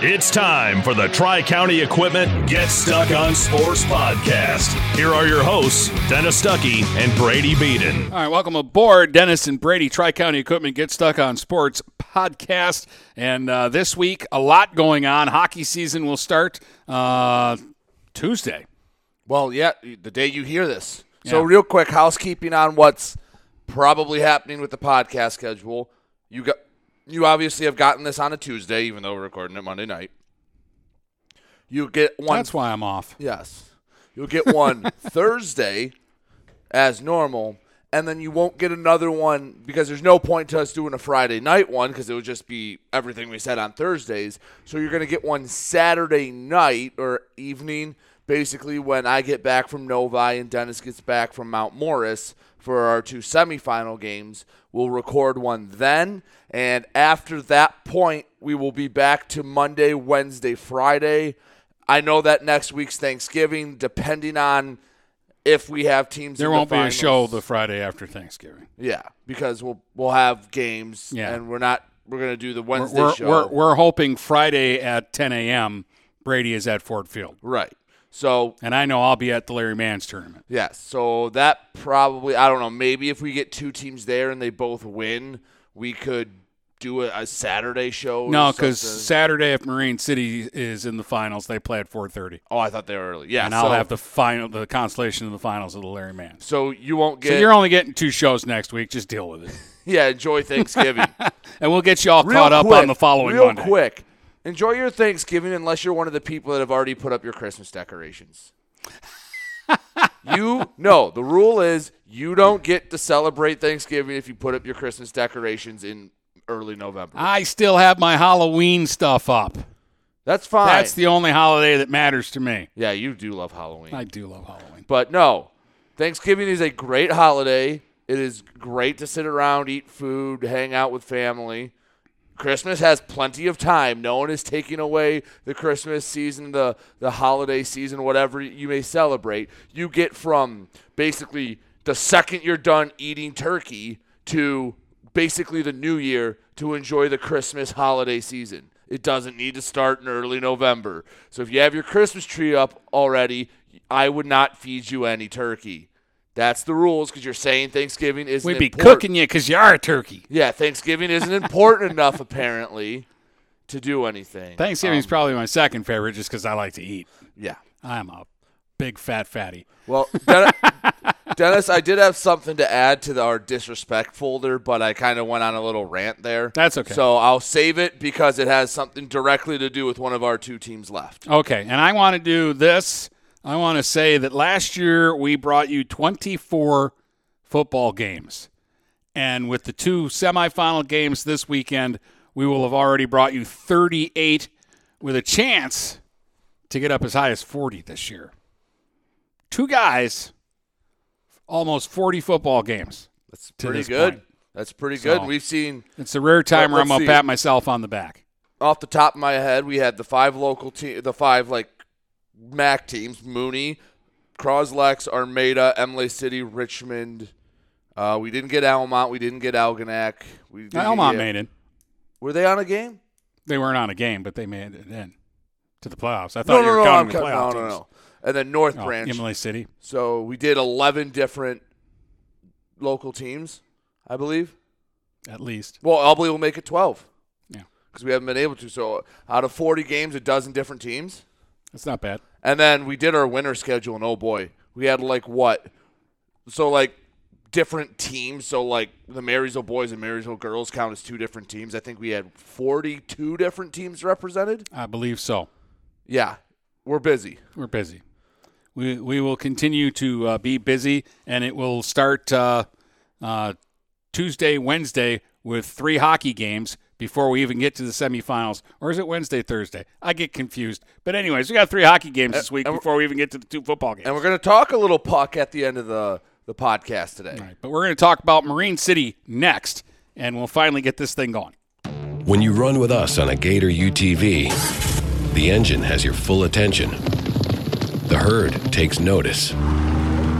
It's time for the Tri County Equipment Get Stuck on Sports podcast. Here are your hosts, Dennis Stuckey and Brady Beaton. All right, welcome aboard, Dennis and Brady, Tri County Equipment Get Stuck on Sports podcast. And uh, this week, a lot going on. Hockey season will start uh, Tuesday. Well, yeah, the day you hear this. So, real quick, housekeeping on what's probably happening with the podcast schedule. You got, you obviously have gotten this on a Tuesday, even though we're recording it Monday night. You get one. That's why I'm off. Yes, you'll get one Thursday, as normal, and then you won't get another one because there's no point to us doing a Friday night one because it would just be everything we said on Thursdays. So you're going to get one Saturday night or evening, basically when I get back from Novi and Dennis gets back from Mount Morris for our two semifinal games. We'll record one then, and after that point, we will be back to Monday, Wednesday, Friday. I know that next week's Thanksgiving, depending on if we have teams. There in the won't be a show the Friday after Thanksgiving. Yeah, because we'll we'll have games, Yeah. and we're not we're gonna do the We're, Wednesday we're, show. we're, we're hoping Friday at 10 a.m. Brady is at Ford Field. right. So And I know I'll be at the Larry Mann's tournament. yes, so that probably I don't know. Maybe if we get two teams there and they both win, we could do a, a Saturday show. No, because. Saturday, if Marine City is in the finals, they play at 4:30, oh, I thought they were early. Yeah, and so, I'll have the final, the constellation of the finals of the Larry Mann. so you won't get. So you're only getting two shows next week. Just deal with it, yeah, enjoy Thanksgiving. and we'll get you all real caught up quick, on the following real Monday. quick. Enjoy your Thanksgiving unless you're one of the people that have already put up your Christmas decorations. you no, the rule is you don't get to celebrate Thanksgiving if you put up your Christmas decorations in early November. I still have my Halloween stuff up. That's fine. That's the only holiday that matters to me. yeah, you do love Halloween. I do love Halloween. But no, Thanksgiving is a great holiday. It is great to sit around, eat food, hang out with family. Christmas has plenty of time. No one is taking away the Christmas season, the the holiday season, whatever you may celebrate. You get from basically the second you're done eating turkey to basically the new year to enjoy the Christmas holiday season. It doesn't need to start in early November. So if you have your Christmas tree up already, I would not feed you any turkey. That's the rules because you're saying Thanksgiving isn't We'd be important. cooking you because you are a turkey. Yeah, Thanksgiving isn't important enough apparently to do anything. Thanksgiving's Um, probably my second favorite just because I like to eat. yeah. I'm a big fat fatty. Well, Den- Dennis, I did have something to add to the, our disrespect folder, but I kind of went on a little rant there. That's okay. So I'll save it because it has something directly to do with one of our two teams left. Okay, and I want to do this. I want to say that last year we brought you 24 football games. And with the two semifinal games this weekend, we will have already brought you 38 with a chance to get up as high as 40 this year. Two guys, almost 40 football games. That's pretty good. point. That's pretty good. We've seen It's a rare time where I'm going to pat myself on the back. off the top of my head, we had the five local te- the five like MAC teams: Mooney, Croslex, Armada, Imlay City, Richmond. Uh, we didn't get Almont. We didn't get Algonac. We didn't Almont get- made it. Were they on a game? They weren't on a game, but they made it in to the playoffs. I thought No, you were no, counting I'm the playoff no, no, no. And then North Oh, Branch. Imlay City. So we did 11 different local teams, I believe. at least. Well, I believe we'll make it 12 Yeah, because we haven't been able to. So out of 40 games, a dozen different teams. That's not bad. And then we did our winter schedule, and oh boy, we had like what? So like different teams. So like the Marysville boys and Marysville girls count as two different teams. I think we had 42 different teams represented. I believe so. Yeah, we're busy. We're busy. We we will continue to uh, be busy, and it will start uh, uh, Tuesday, Wednesday with three hockey games before we even get to the semifinals. Or is it Wednesday, Thursday? I get confused. But anyways, we got three hockey games this uh, week before we even get to the two football games. And we're gonna talk a little puck at the end of the the podcast today. All right, but we're going to talk about Marine City next, and we'll finally get this thing going. When you run with us on a Gator UTV, the engine has your full attention. The herd takes notice.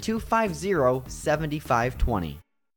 250 7520.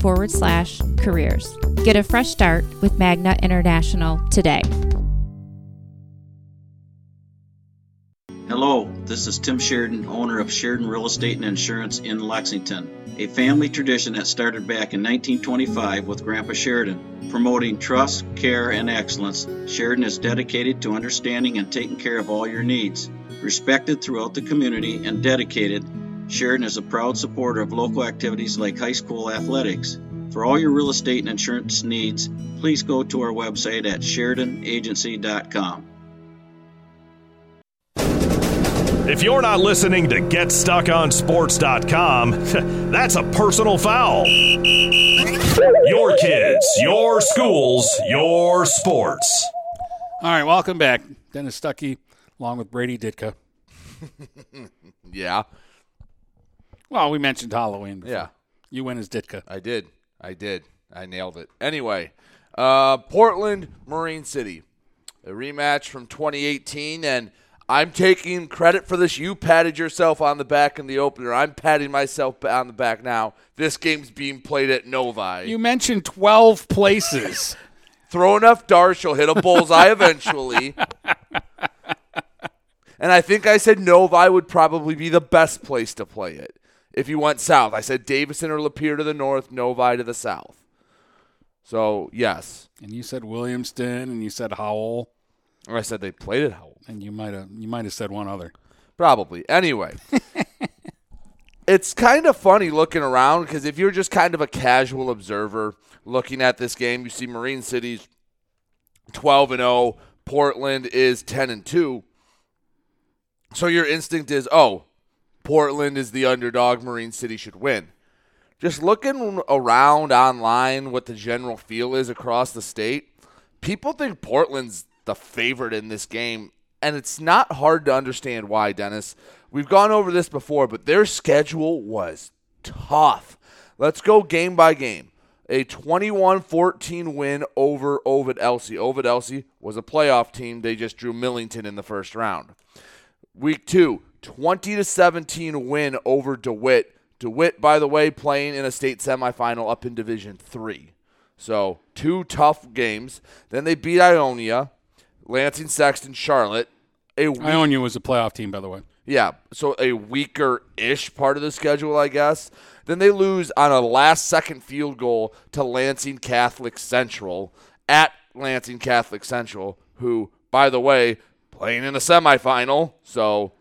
forward slash careers. Get a fresh start with Magna International today. Hello, this is Tim Sheridan, owner of Sheridan Real Estate and Insurance in Lexington, a family tradition that started back in 1925 with Grandpa Sheridan. Promoting trust, care, and excellence, Sheridan is dedicated to understanding and taking care of all your needs. Respected throughout the community and dedicated, Sheridan is a proud supporter of local activities like high school athletics. For all your real estate and insurance needs, please go to our website at SheridanAgency.com. If you're not listening to GetStuckOnSports.com, that's a personal foul. Your kids, your schools, your sports. All right, welcome back. Dennis Stuckey along with Brady Ditka. Yeah, Well, we mentioned Halloween. Before. yeah, You went as Ditka. I did. I did. I nailed it. Anyway, uh, Portland, Marine City, a rematch from 2018, and I'm taking credit for this. You patted yourself on the back in the opener. I'm patting myself on the back now. This game's being played at Novi. You mentioned 12 places. Throw enough darts, you'll hit a bullseye eventually. and I think I said Novi would probably be the best place to play it if you went south. I said Davison or Lapeer to the north, Novi to the south. So, yes. And you said Williamston and you said Howell. Or I said they played at Howell. And you might have you might have said one other. Probably. Anyway. it's kind of funny looking around because if you're just kind of a casual observer looking at this game, you see Marine City's 12 and 0, Portland is 10 and 2. So your instinct is, "Oh, Portland is the underdog, Marine City should win." Just looking around online what the general feel is across the state, people think Portland's the favorite in this game and it's not hard to understand why, Dennis. We've gone over this before, but their schedule was tough. Let's go game by game. A 21 14 win over Ovid Elsie. Ovid Elsie was a playoff team. They just drew Millington in the first round. Week two, 20 to 17 win over DeWitt. DeWitt, by the way, playing in a state semifinal up in Division Three. So two tough games. Then they beat Ionia. Lansing, Sexton, Charlotte. A weak, Ionia was a playoff team, by the way. Yeah, so a weaker ish part of the schedule, I guess. Then they lose on a last second field goal to Lansing Catholic Central at Lansing Catholic Central, who, by the way, playing in a semifinal. So,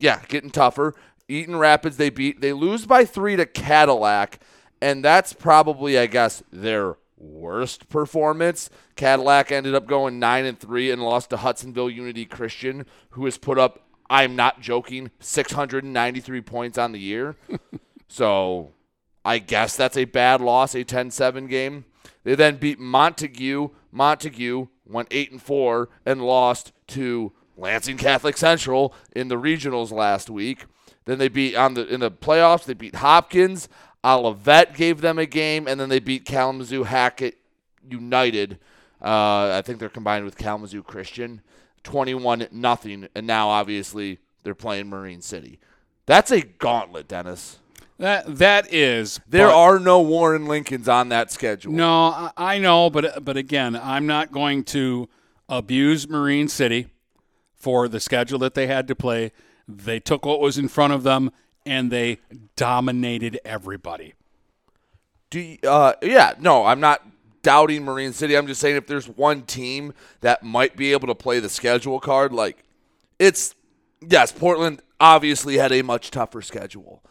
yeah, getting tougher. Eaton Rapids, they beat. They lose by three to Cadillac, and that's probably, I guess, their worst performance. Cadillac ended up going 9 and 3 and lost to Hudsonville Unity Christian, who has put up I'm not joking 693 points on the year. so, I guess that's a bad loss, a 10-7 game. They then beat Montague. Montague went 8 and 4 and lost to Lansing Catholic Central in the regionals last week. Then they beat on the in the playoffs, they beat Hopkins. Olivet gave them a game, and then they beat Kalamazoo Hackett United. Uh, I think they're combined with Kalamazoo Christian, twenty-one nothing, and now obviously they're playing Marine City. That's a gauntlet, Dennis. That that is. There but- are no Warren Lincolns on that schedule. No, I- I know, but but again, I'm not going to abuse Marine City for the schedule that they had to play. They took what was in front of them and they dominated everybody. Do you, uh, yeah, no, I'm not doubting Marine City. I'm just saying if there's one team that might be able to play the schedule card, like it's yes, Portland obviously had a much tougher schedule.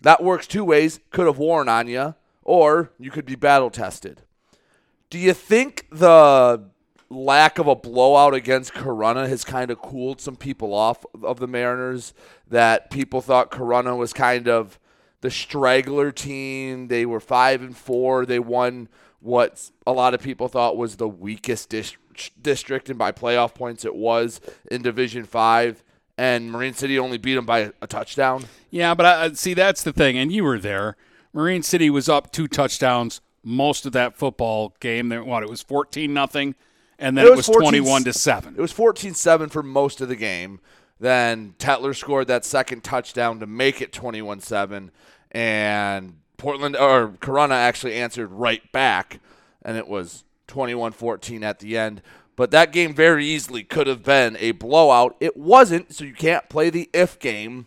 That works two ways. Could have worn on you, or you could be battle tested. Do you think the lack of a blowout against Corunna has kind of cooled some people off of the Mariners? That people thought Corunna was kind of the straggler team. They were five and four. They won what a lot of people thought was the weakest dis- district, and by playoff points, it was in Division Five. And Marine City only beat them by a touchdown. Yeah, but I, see, that's the thing, and you were there. Marine City was up two touchdowns most of that football game. What it was fourteen nothing, and then it was, 14 twenty-one to seven. It was 14-7 for most of the game. Then Tetler scored that second touchdown to make it 21-7, and Portland or Corunna actually answered right back, and it was 21-14 at the end. But that game very easily could have been a blowout. It wasn't, so you can't play the if game.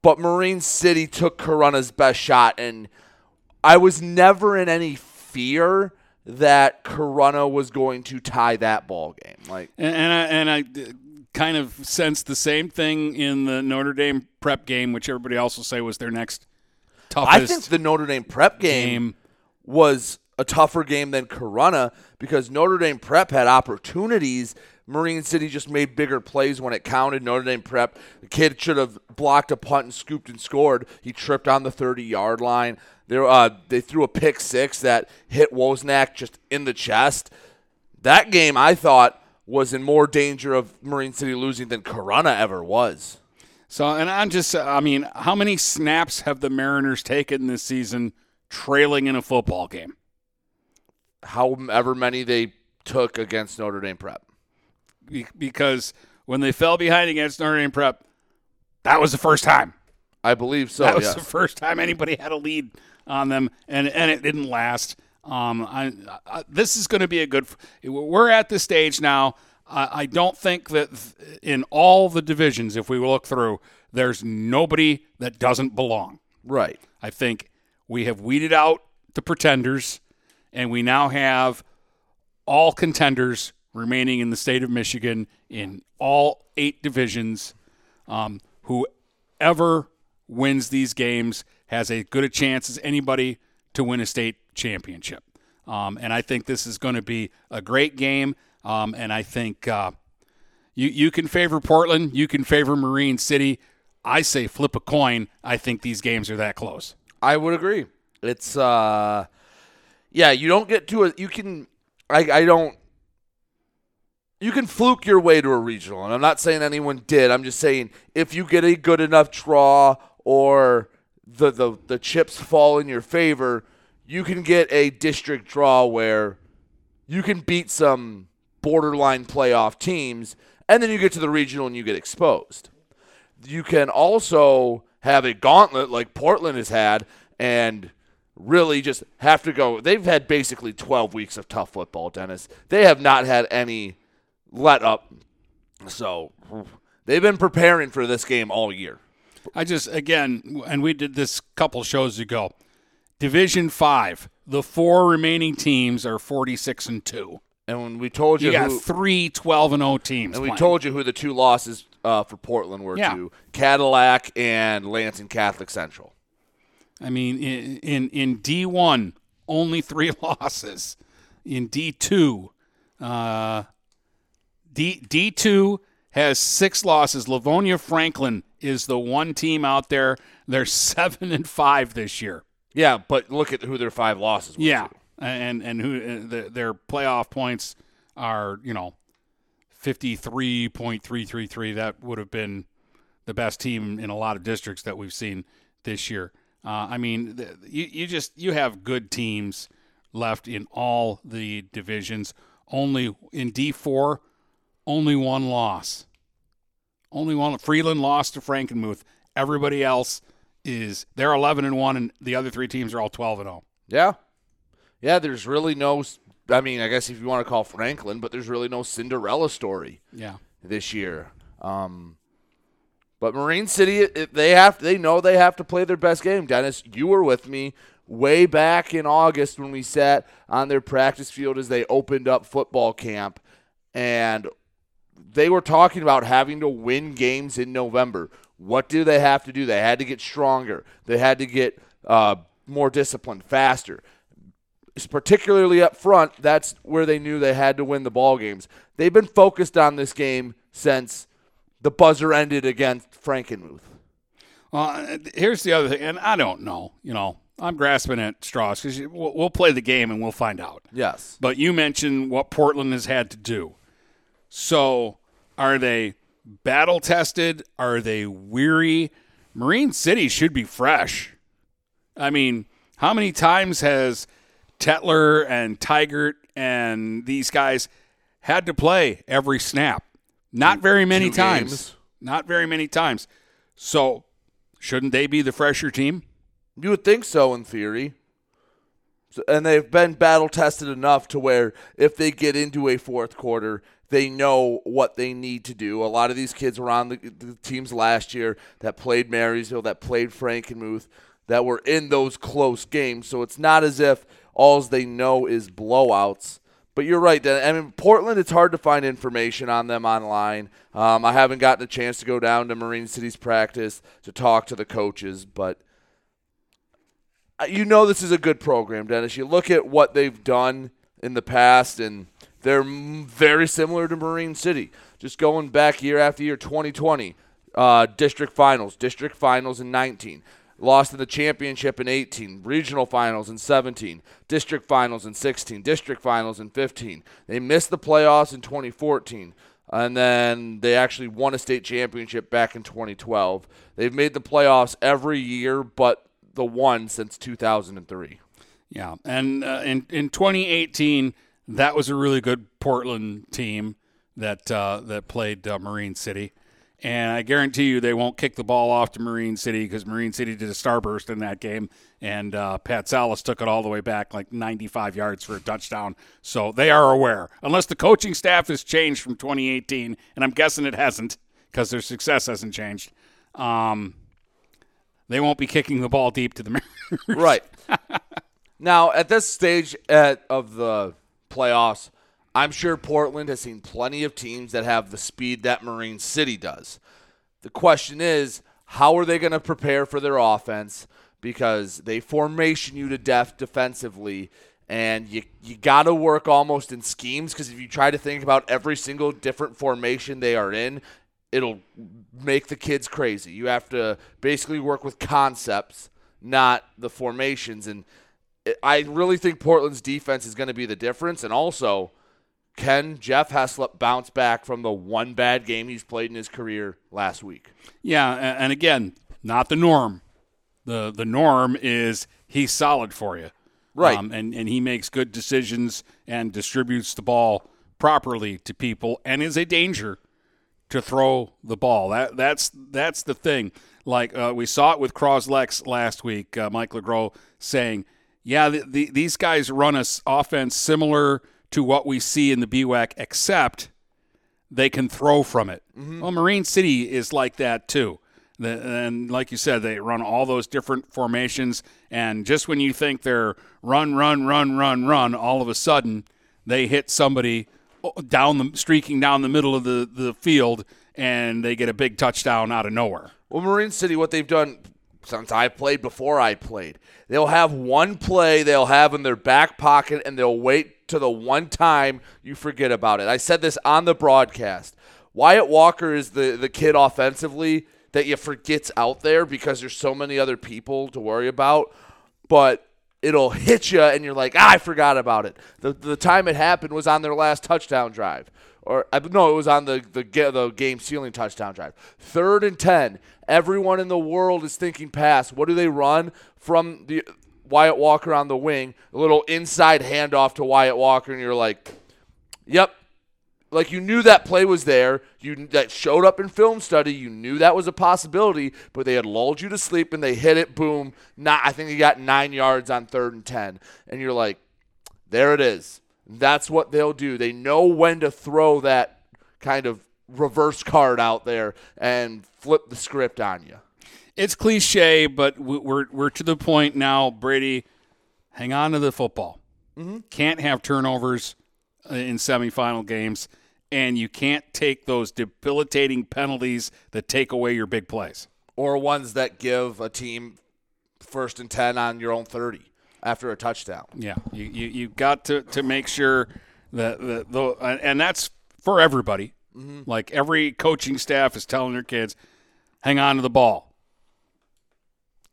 But Marine City took Corunna's best shot, and I was never in any fear that Corunna was going to tie that ball game. Like, And, and I and I uh, kind of sensed the same thing in the Notre Dame prep game, which everybody else will say was their next toughest. I think the Notre Dame prep game, game. was a tougher game than Corunna because Notre Dame prep had opportunities. Marine City just made bigger plays when it counted. Notre Dame prep, the kid should have blocked a punt and scooped and scored. He tripped on the 30 yard line. There, uh, they threw a pick six that hit Wozniak just in the chest. That game, I thought, was in more danger of Marine City losing than Corunna ever was. So, and I'm just, I mean, how many snaps have the Mariners taken this season trailing in a football game. However many they took against Notre Dame Prep. Be- because when they fell behind against Notre Dame Prep, that was the first time. I believe so. that was yes. the first time anybody had a lead on them, and and it didn't last. Um, I, I, this is going to be a good. We're at the stage now. I, I don't think that in all the divisions, if we look through, there's nobody that doesn't belong. Right. I think we have weeded out the pretenders, and we now have all contenders remaining in the state of Michigan in all eight divisions. Um, whoever wins these games has as good a chance as anybody to win a state championship. Um, and I think this is going to be a great game. Um, and I think uh, you you can favor Portland, you can favor Marine City. I say flip a coin. I think these games are that close. I would agree. It's uh yeah, you don't get to a you can I I don't you can fluke your way to a regional, and I'm not saying anyone did. I'm just saying if you get a good enough draw or the the, the chips fall in your favor, you can get a district draw where you can beat some borderline playoff teams, and then you get to the regional and you get exposed. You can also have a gauntlet like Portland has had and really just have to go. They've had basically 12 weeks of tough football, Dennis. They have not had any let up. So they've been preparing for this game all year. I just again, and we did this couple shows ago. Division five, the four remaining teams are forty-six and two. And when we told you, You got who, three 12 and 0 teams. and we playing. told you who the two losses uh, for Portland were Yeah. to Cadillac and Lansing Catholic Central. I mean, in in, in D one, only three losses. In D two, uh, D D two has six losses. Livonia Franklin is the one team out there. They're seven and five this year. Yeah, but look at who their five losses were. Yeah, to. and and who uh, the, their playoff points are you know fifty three point three three three. That would have been the best team in a lot of districts that we've seen this year. Uh, I mean, the, you you just you have good teams left in all the divisions. Only in D four, only one loss. Only one. Freeland lost to Frankenmuth. Everybody else is they're eleven and one, and the other three teams are all twelve and oh. zero. Yeah. Yeah, there's really no I mean, I guess if you want to call Franklin, but there's really no Cinderella story Yeah. this year. Um but Marine City they have they know they have to play their best game. Dennis, you were with me way back in August when we sat on their practice field as they opened up football camp and they were talking about having to win games in November. What do they have to do? They had to get stronger. They had to get uh, more disciplined, faster. It's Particularly up front, that's where they knew they had to win the ball games. They've been focused on this game since the buzzer ended against Frankenmuth. Well, here's the other thing, and I don't know. You know, I'm grasping at straws because we'll, we'll play the game and we'll find out. Yes. But you mentioned what Portland has had to do. So, are they battle tested? Are they weary? Marine City should be fresh. I mean, how many times has Tetler and Tigert and these guys had to play every snap? Not very many Two times. games. Not very many times. So, shouldn't they be the fresher team? You would think so in theory. So, and they've been battle tested enough to where if they get into a fourth quarter, they know what they need to do. A lot of these kids were on the, the teams last year that played Marysville, that played Frankenmuth, that were in those close games. So it's not as if all they know is blowouts. But you're right. I mean, Portland, it's hard to find information on them online. Um, I haven't gotten a chance to go down to Marine City's practice to talk to the coaches, but you know this is a good program, Dennis. You look at what they've done in the past, and they're very similar to Marine City. Just going back year after year, 2020, uh, district finals, district finals in 19, lost in the championship in 18, regional finals in 17, district finals in 16, district finals in 15. They missed the playoffs in 2014. And then they actually won a state championship back in 2012. They've made the playoffs every year but the one since 2003. Yeah, and uh, in in 2018, that was a really good Portland team that uh, that played uh, Marine City, and I guarantee you they won't kick the ball off to Marine City because Marine City did a starburst in that game, and uh, Pat Salas took it all the way back like 95 yards for a touchdown. So they are aware, unless the coaching staff has changed from 2018, and I'm guessing it hasn't because their success hasn't changed. Um, they won't be kicking the ball deep to the Mariners. Right. now, at this stage at, of the playoffs, I'm sure Portland has seen plenty of teams that have the speed that Marine City does. The question is, how are they going to prepare for their offense? Because they formation you to death defensively, and you you got to work almost in schemes. Because if you try to think about every single different formation they are in, it'll make the kids crazy. You have to basically work with concepts, not the formations. And I really think Portland's defense is going to be the difference. And also, can Jeff Heslop bounce back from the one bad game he's played in his career last week? Yeah, and again, not the norm. the The norm is he's solid for you, right? Um, and and he makes good decisions and distributes the ball properly to people, and is a danger to throw the ball. That that's that's the thing. Like uh, we saw it with Croslex last week. Uh, Mike LeGros saying, "Yeah, the, the, these guys run a offense similar to what we see in the BWAC, except they can throw from it." Mm-hmm. Well, Marine City is like that too. The, and like you said, they run all those different formations, and just when you think they're run, run, run, run, run, all of a sudden they hit somebody down the streaking down the middle of the, the field and they get a big touchdown out of nowhere. Well, Marine City, what they've done since I played before I played, they'll have one play they'll have in their back pocket and they'll wait to the one time you forget about it. I said this on the broadcast. Wyatt Walker is the, the kid offensively that you forget's out there because there's so many other people to worry about. But it'll hit you and you're like, ah, I forgot about it. The, the time it happened was on their last touchdown drive. Or no, it was on the, the the game sealing touchdown drive. Third and ten. Everyone in the world is thinking pass. What do they run from the Wyatt Walker on the wing? A little inside handoff to Wyatt Walker, and you're like, "Yep, like you knew that play was there. You that showed up in film study. You knew that was a possibility, but they had lulled you to sleep and they hit it. Boom! Not. I think he got nine yards on third and ten, and you're like, there it is. That's what they'll do. They know when to throw that kind of reverse card out there and flip the script on you. It's cliche, but we're we're to the point now, Brady. Hang on to the football. Mm-hmm. Can't have turnovers in semifinal games and you can't take those debilitating penalties that take away your big plays. Or ones that give a team first and 10 on your own 30 after a touchdown. Yeah, you, you, you got to, to make sure that, that the, and that's for everybody. Mm-hmm. Like every coaching staff is telling their kids, hang on to the ball.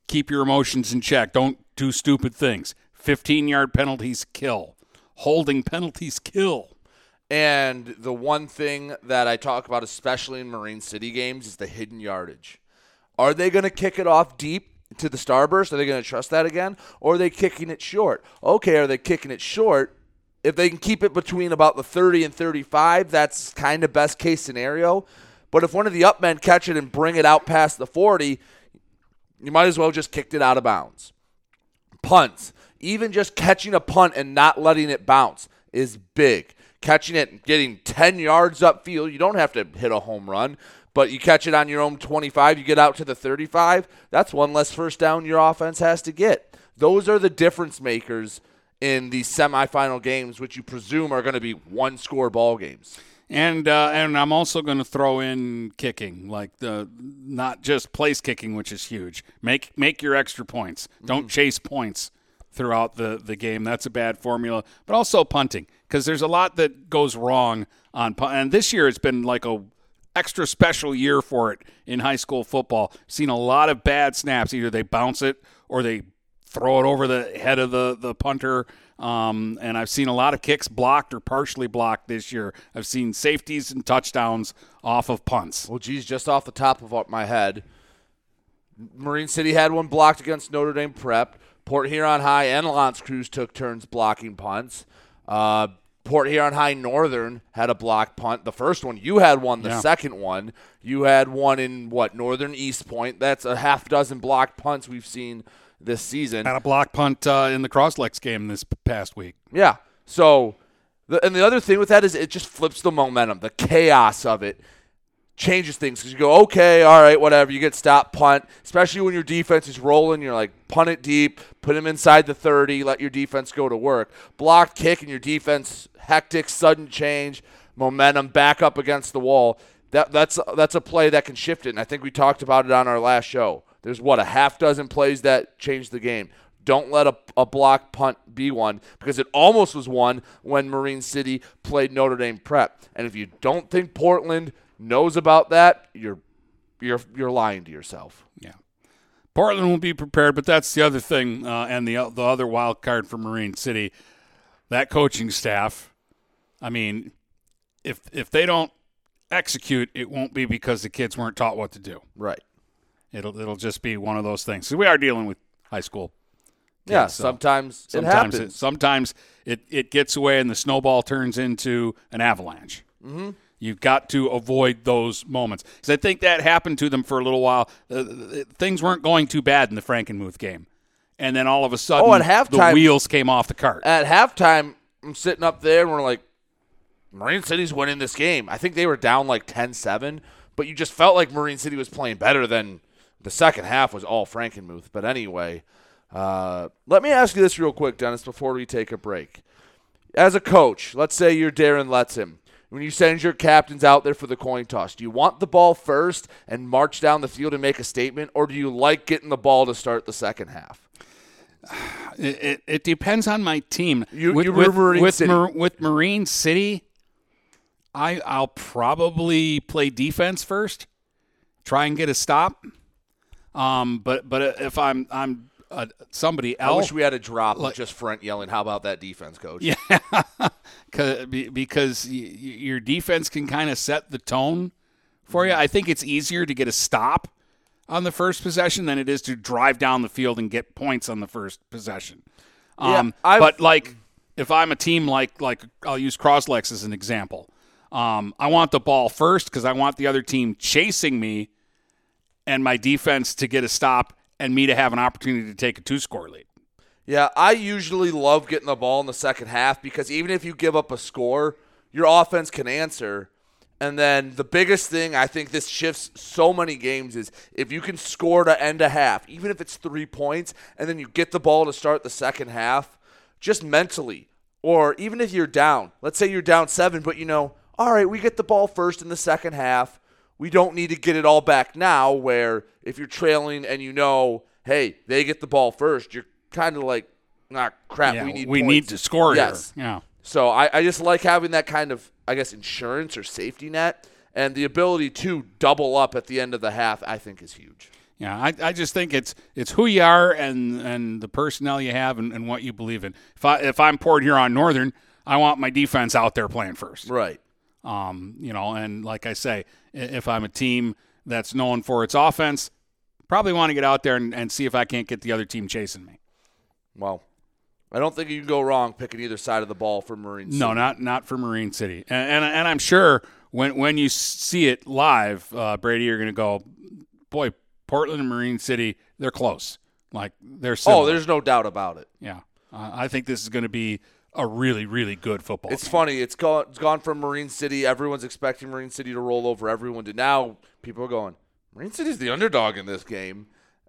Keep your emotions in check. Don't do stupid things. 15 yard penalties kill. Holding penalties kill. And the one thing that I talk about, especially in Marine City games, is the hidden yardage. Are they going to kick it off deep to the starburst? Are they going to trust that again? Or are they kicking it short? Okay, are they kicking it short? If they can keep it between about the 30 and 35, that's kind of best case scenario. But if one of the up men catch it and bring it out past the 40, you might as well just kicked it out of bounds. Punts, even just catching a punt and not letting it bounce is big catching it and getting 10 yards upfield. You don't have to hit a home run, but you catch it on your own 25, you get out to the 35. That's one less first down your offense has to get. Those are the difference makers in these semifinal games, which you presume are going to be one score ball games. And uh, and I'm also going to throw in kicking, like the not just place kicking, which is huge. Make make your extra points. Don't mm-hmm. chase points throughout the, the game. That's a bad formula. But also punting, because there's a lot that goes wrong on. And this year it's been like a extra special year for it in high school football. Seen a lot of bad snaps. Either they bounce it or they throw it over the head of the, the punter. Um, and I've seen a lot of kicks blocked or partially blocked this year. I've seen safeties and touchdowns off of punts. Well, geez, just off the top of my head, Marine City had one blocked against Notre Dame Prep. Port Huron High and L'Anse Creuse took turns blocking punts. Uh, Port Huron High Northern had a block punt. The first one, you had one. The Yeah. second one, you had one in what Northern Eastpointe. That's a half dozen block punts we've seen this season. Had a block punt uh, in the Crosslex game this past week. Yeah. So, the, and the other thing with that is it just flips the momentum. The chaos of it changes things because you go, okay, all right, whatever. You get stop punt, especially when your defense is rolling. You're like, punt it deep, put him inside the 30, let your defense go to work. Blocked kick and your defense, hectic, sudden change, momentum, back up against the wall. That, that's that's a play that can shift it. And I think we talked about it on our last show. There's what a half dozen plays that change the game. Don't let a, a block punt be one because it almost was one when Marine City played Notre Dame Prep. And if you don't think Portland knows about that, you're you're you're lying to yourself. Yeah. Portland will be prepared, but that's the other thing, uh, and the the other wild card for Marine City, that coaching staff. I mean, if if they don't execute, it won't be because the kids weren't taught what to do. Right. It'll it'll just be one of those things. 'Cause we are dealing with high school. Yeah, so sometimes, it sometimes happens. sometimes it, it gets away and the snowball turns into an avalanche. Mhm. You've got to avoid those moments because I think that happened to them for a little while. Uh, things weren't going too bad in the Frankenmuth game, and then all of a sudden, Oh, at halftime- the wheels came off the cart. At halftime, I'm sitting up there and we're like, Marine City's winning this game. I think they were down like 10-7, but you just felt like Marine City was playing better than the second half was all Frankenmuth. But anyway, uh, let me ask you this real quick, Dennis, before we take a break. As a coach, let's say you're Darren Letson. When you send your captains out there for the coin toss, do you want the ball first and march down the field and make a statement, or do you like getting the ball to start the second half? It, it, it depends on my team. You- with, you with, with, Mar- with Marine City, I I'll probably play defense first, try and get a stop. Um, but but if I'm I'm uh, somebody I else, wish we had a drop like- of just Front yelling, "How about that defense, coach?" Yeah, 'Cause- be- because your defense can kind of set the tone for you. I think it's easier to get a stop on the first possession than it is to drive down the field and get points on the first possession. Yeah, Um, I've- but like, if I'm a team like like I'll use Crosslex as an example. Um, I want the ball first because I want the other team chasing me, and my defense to get a stop and me to have an opportunity to take a two score lead. Yeah, I usually love getting the ball in the second half because even if you give up a score, your offense can answer. And then the biggest thing I think this shifts so many games is if you can score to end a half, even if it's three points, and then you get the ball to start the second half, just mentally, or even if you're down, let's say you're down seven, but you know, all right, we get the ball first in the second half. We don't need to get it all back now. Where if you're trailing and you know, hey, they get the ball first, you're kind of like, nah, crap, Yeah, we need we points. need to score here. yes. Yeah. So I, I just like having that kind of, I guess, insurance or safety net, and the ability to double up at the end of the half. I think is huge. Yeah, I, I just think it's it's who you are and and the personnel you have and, and what you believe in. If I if I'm Port Huron Northern, I want my defense out there playing first. Right. Um, you know, and like I say, if I'm a team that's known for its offense, probably want to get out there and, and see if I can't get the other team chasing me. Well, I don't think you can go wrong picking either side of the ball for Marine City. No, not not for Marine City. And and, and I'm sure when when you see it live, uh, Brady, you're going to go, boy, Portland and Marine City, they're close. Like they're Oh, there's no doubt about it. Yeah, uh, I think this is going to be a really, really good football. It's game. funny. It's gone. It's gone from Marine City. Everyone's expecting Marine City to roll over everyone. To now, people are going. Marine City's the underdog in this game.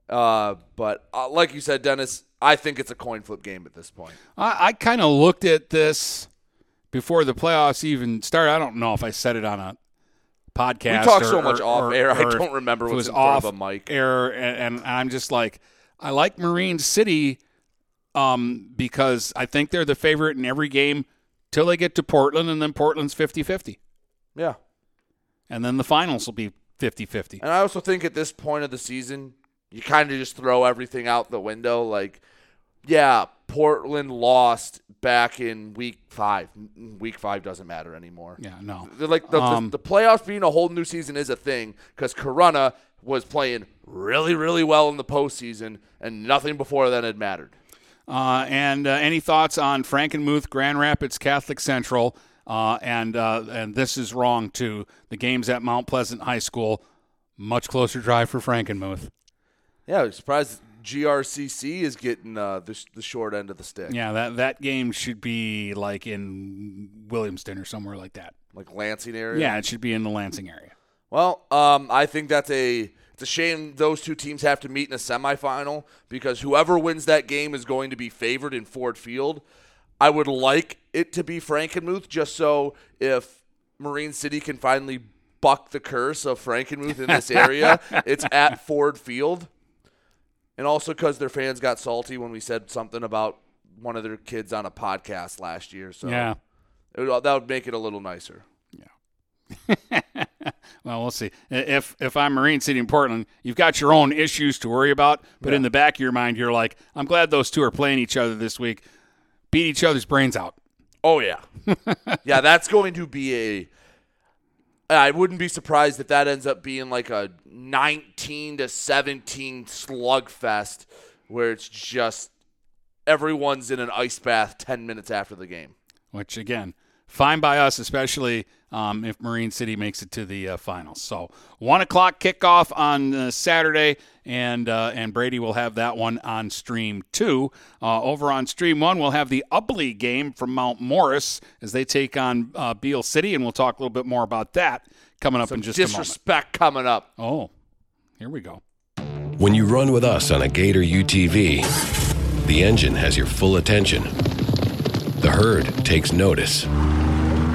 Uh, but uh, like you said, Dennis, I think it's a coin flip game at this point. I, I kind of looked at this before the playoffs even started. I don't know if I said it on a podcast. We talk or- so much or- off or- air, I don't remember if it what's was in front off of a mic. Air, and, and I'm just like, I like Marine City um, because I think they're the favorite in every game till they get to Portland, and then Portland's 50-50. Yeah. And then the finals will be 50-50. And I also think at this point of the season, you kind of just throw everything out the window. Like, yeah, Portland lost back in week five. Week five doesn't matter anymore. Yeah, no. They're like the, the- Um, the, playoffs being a whole new season is a thing because Corunna was playing really, really well in the postseason, and nothing before then had mattered. Uh, and uh, any thoughts on Frankenmuth, Grand Rapids Catholic Central, uh, and uh, and this is wrong too. The games at Mount Pleasant High School, much closer drive for Frankenmuth. Yeah, I'm surprised GRCC is getting uh, the, the short end of the stick. Yeah, that that game should be like in Williamston or somewhere like that. Like Lansing area. Yeah, it should be in the Lansing area. Well, um, I think that's a a shame those two teams have to meet in a semifinal because whoever wins that game is going to be favored in Ford Field. I would like it to be Frankenmuth just so if Marine City can finally buck the curse of Frankenmuth in this area, it's at Ford Field. And also because their fans got salty when we said something about one of their kids on a podcast last year. So Yeah. it would, that would make it a little nicer. Well, we'll see. If if I'm Marine City in Portland, you've got your own issues to worry about, but in the back of your mind, you're like, I'm glad those two are playing each other this week. Beat each other's brains out. Oh yeah, yeah. That's going to be a. I wouldn't be surprised if that ends up being like a 19 to 17 slugfest, where it's just everyone's in an ice bath 10 minutes after the game. which again, fine by us, especially um, if Marine City makes it to the uh, finals. So one o'clock kickoff on uh, Saturday, and uh, and Brady will have that one on stream two. Uh, over on stream one, we'll have the Ubly game from Mount Morris as they take on uh, Beal City, and we'll talk a little bit more about that coming up Some in just a moment. disrespect coming up. Oh, here we go. When you run with us on a Gator UTV, the engine has your full attention. The herd takes notice.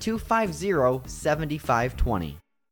250 7520.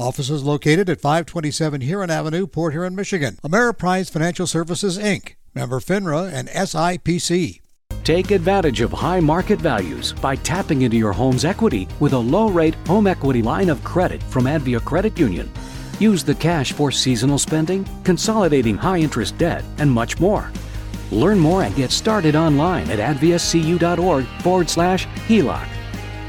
Offices located at 527 Huron Avenue, Port Huron, Michigan. Ameriprise Financial Services, Inc., member FINRA and SIPC. Take advantage of high market values by tapping into your home's equity with a low rate home equity line of credit from Advia Credit Union. Use the cash for seasonal spending, consolidating high interest debt, and much more. Learn more and get started online at adviacu.org forward slash HELOC.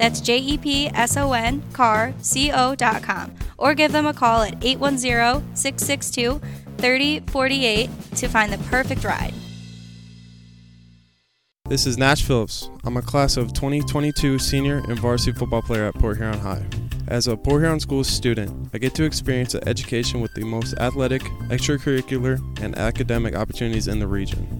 That's J E P S O N car C O.com. Or give them a call at 810 662 3048 to find the perfect ride. This is Nash Phillips. I'm a class of 2022 senior and varsity football player at Port Huron High. As a Port Huron Schools student, I get to experience an education with the most athletic, extracurricular, and academic opportunities in the region.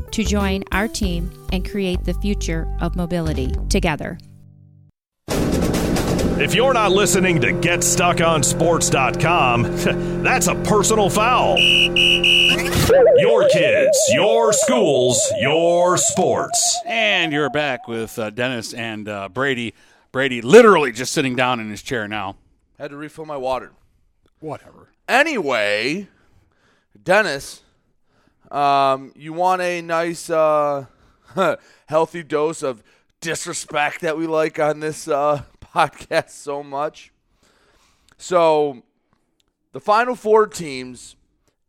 to join our team and create the future of mobility together. If you're not listening to GetStuckOnSports.com, that's a personal foul. Your kids, your schools, your sports. And you're back with uh, Dennis and uh, Brady. Brady literally just sitting down in his chair now. Had to refill my water. Whatever. Anyway, Dennis, um, you want a nice, uh, healthy dose of disrespect that we like on this uh, podcast so much. So, the final four teams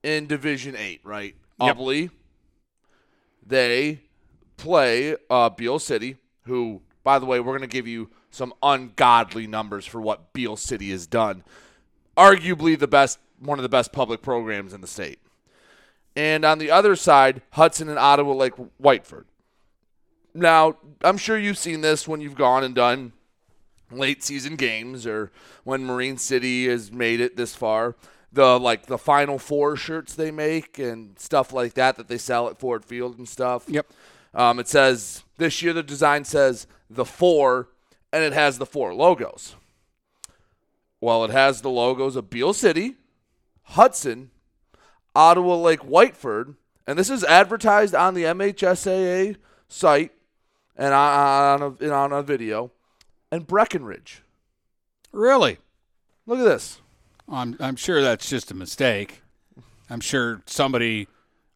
in Division Eight, right? Yep. They play uh, Beal City, who, by the way, we're going to give you some ungodly numbers for what Beal City has done. Arguably the best, one of the best public programs in the state. And on the other side, Hudson and Ottawa Lake Whiteford. Now, I'm sure you've seen this when you've gone and done late season games or when Marine City has made it this far. The like the final four shirts they make and stuff like that that they sell at Ford Field and stuff. Yep. Um, it says this year the design says the four and it has the four logos. Well, it has the logos of Beal City, Hudson, Ottawa Lake Whiteford, and this is advertised on the MHSAA site and on a, and on a video, and Breckenridge. Really? Look at this. I'm, I'm sure that's just a mistake. I'm sure somebody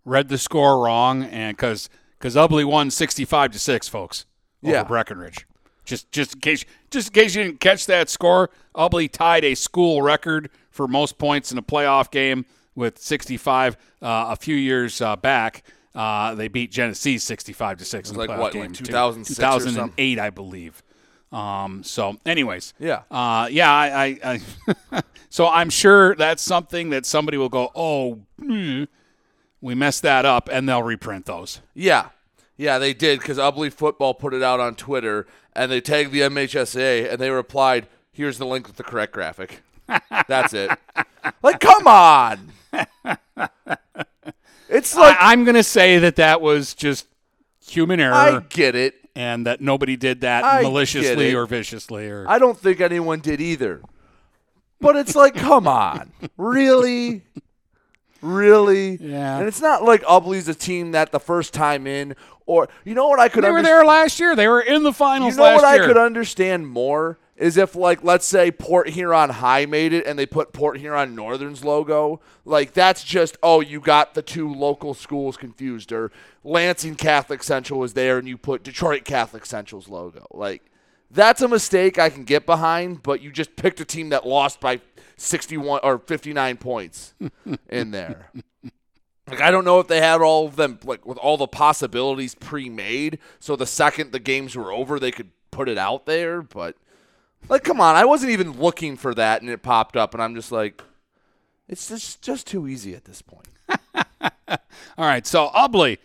read the score wrong, and because because Ubly won 65 to six, folks, over Yeah. Breckenridge. Just just in case just in case you didn't catch that score, Ubly tied a school record for most points in a playoff game with 65 uh, a few years uh, back. Uh, they beat Genesee 65 to six in the like playoff what, game. like too. 2006 or 2008, I believe. Um, so, anyways, Yeah. uh, yeah, I, I, I so I'm sure that's something that somebody will go, oh, hmm, we messed that up, and they'll reprint those. Yeah. Yeah, they did because Ubly Football put it out on Twitter and they tagged the MHSA and they replied, here's the link with the correct graphic. That's it. Like, come on. It's like I, am going to say that that was just human error. I get it. and that nobody did that I maliciously or viciously or I don't think anyone did either. But it's like, come on. Really? Really? Yeah. And it's not like Ubly's a team that the first time in or you know what I could they were there last year. They were in the finals You know what year. I could understand more is if like let's say Port Huron High made it and they put Port Huron Northern's logo. Like that's just oh you got the two local schools confused or Lansing Catholic Central was there and you put Detroit Catholic Central's logo. Like that's a mistake I can get behind, but you just picked a team that lost by 61 or 59 points in there. Like I don't know if they had all of them like with all the possibilities pre-made, so the second the games were over, they could put it out there. But Like, come on, I wasn't even looking for that, and it popped up, and I'm just like, it's just just too easy at this point. All right, so Ubly,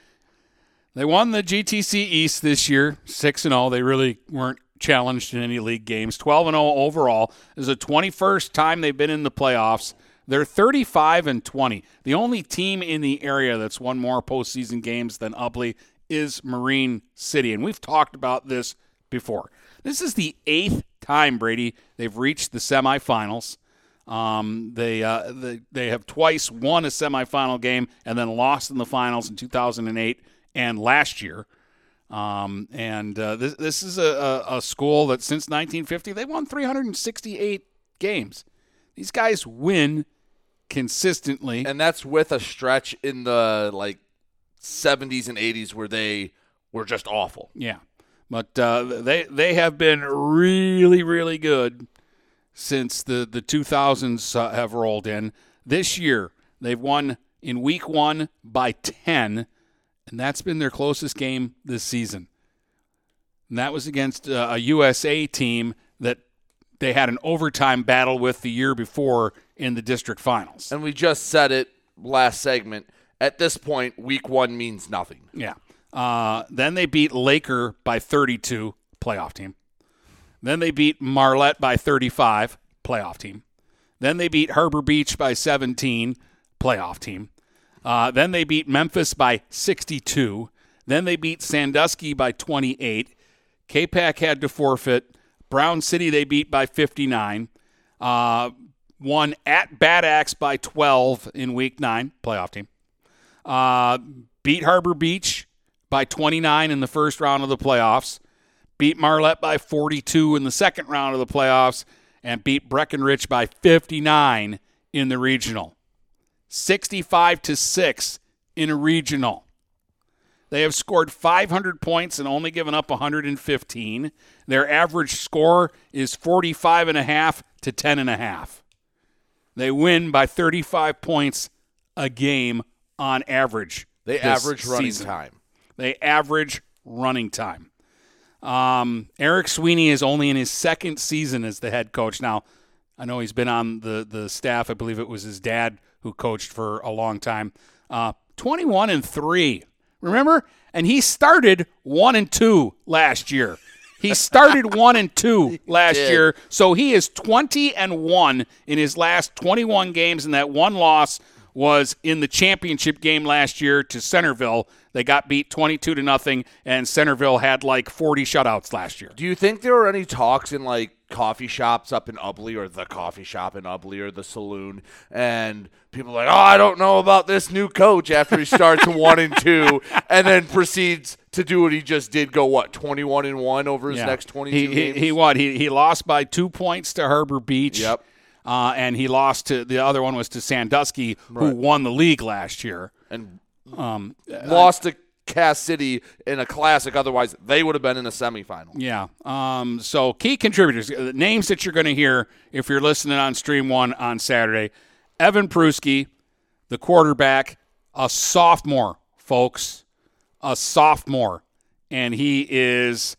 they won the GTC East this year, six and all. They really weren't challenged in any league games. Twelve and zero overall. This is the twenty first time they've been in the playoffs. They're 35 and 20. The only team in the area that's won more postseason games than Ubly is Marine City, and we've talked about this before. This is the eighth time Brady they've reached the semifinals. Um, they, uh, they they have twice won a semifinal game and then lost in the finals in 2008 and last year. Um, and uh, this this is a, a, a school that since 1950 they won 368 games. These guys win consistently, and that's with a stretch in the like 70s and 80s where they were just awful. Yeah, but uh, they they have been really really good since the the 2000s uh, have rolled in. This year they've won in week one by 10, and that's been their closest game this season. And that was against uh, a USA team that they had an overtime battle with the year before in the district finals. And we just said it last segment. At this point, week one means nothing. Yeah. Uh, then they beat Laker by 32, playoff team. Then they beat Marlette by 35, playoff team. Then they beat Harbor Beach by 17, playoff team. Uh, then they beat Memphis by 62. Then they beat Sandusky by 28. K-Pac had to forfeit. Brown City they beat by 59. Uh, won at Bad Axe by 12 in week nine, playoff team. Uh, beat Harbor Beach by 29 in the first round of the playoffs. Beat Marlette by 42 in the second round of the playoffs. And beat Breckenridge by 59 in the regional. 65 to 6 in a regional. They have scored 500 points and only given up 115. Their average score is 45 and a half to 10 and a half. They win by 35 points a game on average. They average running season. time. They average running time. Um, Eric Sweeney is only in his second season as the head coach. Now, I know he's been on the, the staff. I believe it was his dad who coached for a long time. Uh, 21 and 3. Remember? And he started 1 and 2 last year. He started 1 and 2 last year. So he is 20 and 1 in his last 21 games and that one loss was in the championship game last year to Centerville. They got beat 22 to nothing and Centerville had like 40 shutouts last year. Do you think there were any talks in like coffee shops up in Ubly or the coffee shop in Ubly or the saloon and people like, "Oh, I don't know about this new coach" after he starts 1 and 2 and then proceeds to do what he just did go what 21 and 1 over his Yeah. next 22 he, he, games. he what? He, he lost by two points to Harbor Beach. Yep. Uh, and he lost to the other one was to Sandusky, who won the league last year. and Um, lost to Cass City in a classic otherwise they would have been in a semifinal. Yeah. Um, so key contributors, uh, names that you're going to hear if you're listening on Stream One on Saturday: Evan Prusky, the quarterback, a sophomore, folks, a sophomore, and he is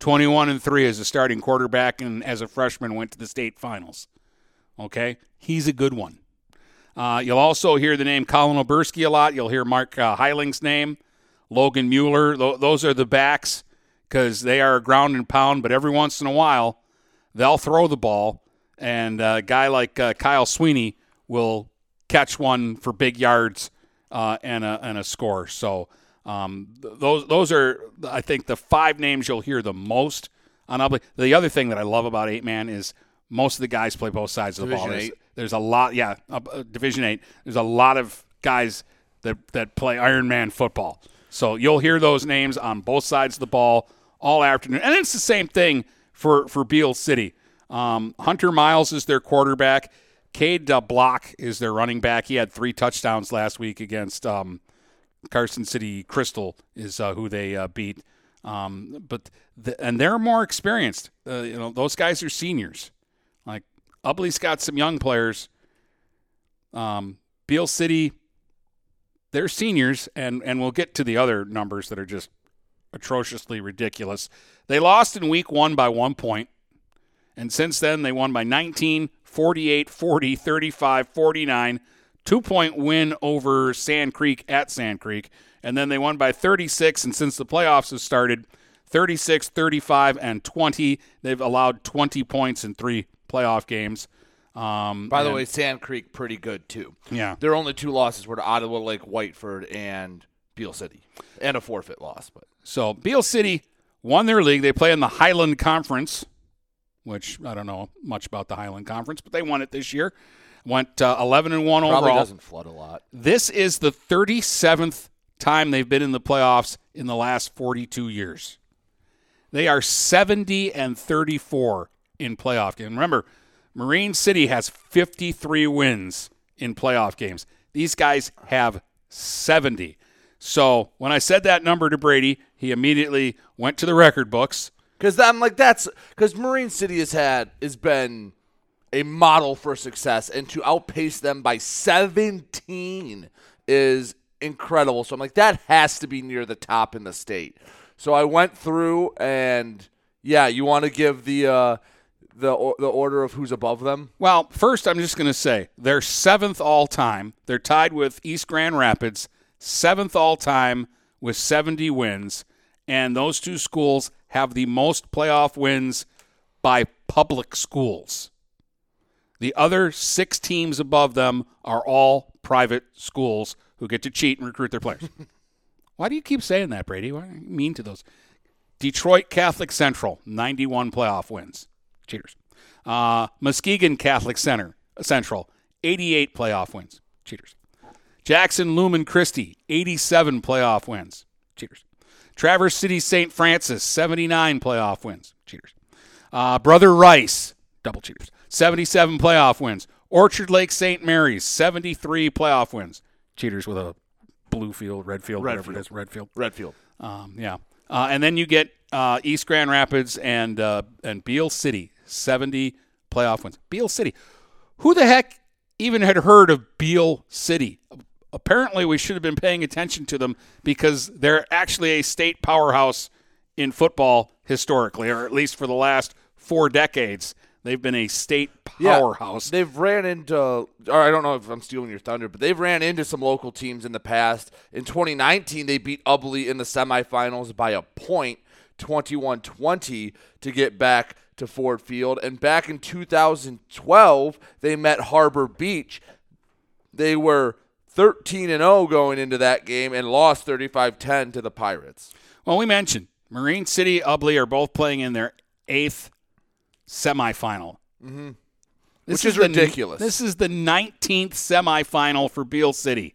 21 and three as a starting quarterback, and as a freshman went to the state finals. Okay, he's a good one. Uh, you'll also hear the name Colin Oberski a lot. You'll hear Mark uh, Heiling's name, Logan Mueller. Th- those are the backs because they are ground and pound, but every once in a while they'll throw the ball, and uh, a guy like uh, Kyle Sweeney will catch one for big yards uh, and a and a score. So um, th- those those are I think the five names you'll hear the most on Ubly. The other thing that I love about eight man is most of the guys play both sides of the ball. Division There's, eight. There's a lot, yeah, uh, uh, Division eight. There's a lot of guys that that play Iron Man football. So you'll hear those names on both sides of the ball all afternoon, and it's the same thing for for Beal City. Um, Hunter Miles is their quarterback. Cade Block is their running back. He had three touchdowns last week against um, Carson City Crystal is uh, who they uh, beat. Um, but the, and they're more experienced. Uh, you know, those guys are seniors. Like Ubly's got some young players. Um, Beal City, they're seniors, and and we'll get to the other numbers that are just atrociously ridiculous. They lost in week one by one point, And since then, they won by 19, 48, 40, 35, 49. Two point win over Sand Creek at Sand Creek. And then they won by 36. And since the playoffs have started, 36, 35, and 20. They've allowed 20 points in three playoff games. Um, By the and- way, Sand Creek pretty good too. Yeah. Their only two losses were to Ottawa Lake Whiteford and Beal City, and a forfeit loss. But So Beal City won their league. They play in the Highland Conference, which I don't know much about the Highland Conference, but they won it this year. Went uh, 11 and 1 probably overall. doesn't flood a lot. This is the 37th time they've been in the playoffs in the last 42 years. They are 70 and 34 in playoff games. Remember, Marine City has 53 wins in playoff games. These guys have 70. So when I said that number to Brady, he immediately went to the record books. Because I'm like that's because Marine City has had has been a model for success, and to outpace them by 17 is incredible. So I'm like that has to be near the top in the state. So I went through and yeah, you want to give the uh, the the order of who's above them. Well, first, I'm just going to say they're seventh all time. They're tied with East Grand Rapids, seventh all time with 70 wins. And those two schools have the most playoff wins by public schools. The other six teams above them are all private schools who get to cheat and recruit their players. Why do you keep saying that, Brady? Why are you mean to those? Detroit Catholic Central, 91 playoff wins. Cheaters. Uh, Muskegon Catholic Center Central, 88 playoff wins. Cheaters. Jackson Lumen Christi, 87 playoff wins. Cheaters. Traverse City St. Francis, 79 playoff wins. Cheaters. Uh, Brother Rice, double cheaters, 77 playoff wins. Orchard Lake St. Mary's, 73 playoff wins. Cheaters with a blue field, red field, whatever it is, red field. Redfield. Um, yeah. Uh, and then you get uh, East Grand Rapids and uh, and Beal City, 70 playoff wins. Beal City. Who the heck even had heard of Beal City? Apparently, we should have been paying attention to them because they're actually a state powerhouse in football historically, or at least for the last four decades. They've been a state powerhouse. Yeah, they've ran into, or I don't know if I'm stealing your thunder, but they've ran into some local teams in the past. In 2019, they beat Ubly in the semifinals by a point, 21-20, to get back to Ford Field. And back in 2012, they met Harbor Beach. They were 13 and 0 going into that game and lost 35-10 to the Pirates. Well, we mentioned Marine City, Ubly are both playing in their eighth semifinal. Mm-hmm. This Which is the- ridiculous. this is the 19th semifinal for Beal City.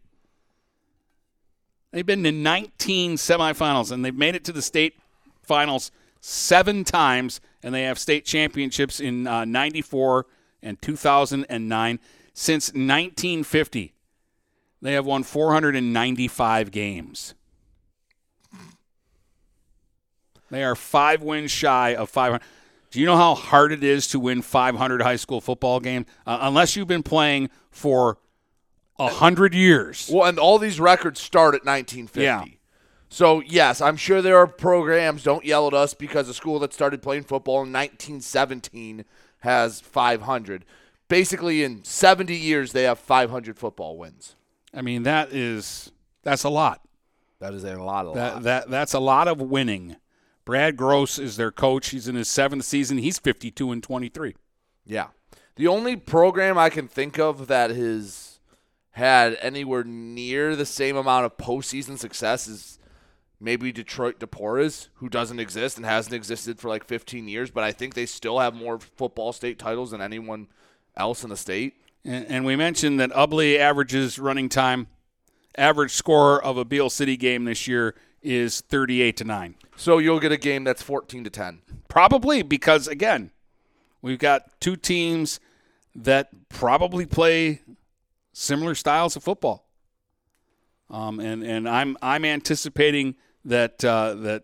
They've been to 19 semifinals and they've made it to the state finals seven times, and they have state championships in uh, 94 and 2009. Since 1950, they have won 495 games. They are five wins shy of 500. Do you know how hard it is to win 500 high school football games? Uh, unless you've been playing for a hundred years. Well, and all these records start at 1950. Yeah. So, yes, I'm sure there are programs, don't yell at us, because a school that started playing football in 1917 has 500. Basically, in 70 years, they have 500 football wins. I mean, that is that's a lot. That is a lot of That that that's a lot of winning. Brad Gross is their coach. He's in his seventh season. He's 52 and 23. Yeah. The only program I can think of that has had anywhere near the same amount of postseason success is maybe Detroit DePorres, who doesn't exist and hasn't existed for like 15 years, but I think they still have more football state titles than anyone else in the state. And, and we mentioned that Ubly averages running time, average score of a Beal City game this year is 38 to 9. So you'll get a game that's 14 to 10. Probably because again, we've got two teams that probably play similar styles of football. Um, and and I'm I'm anticipating that uh, that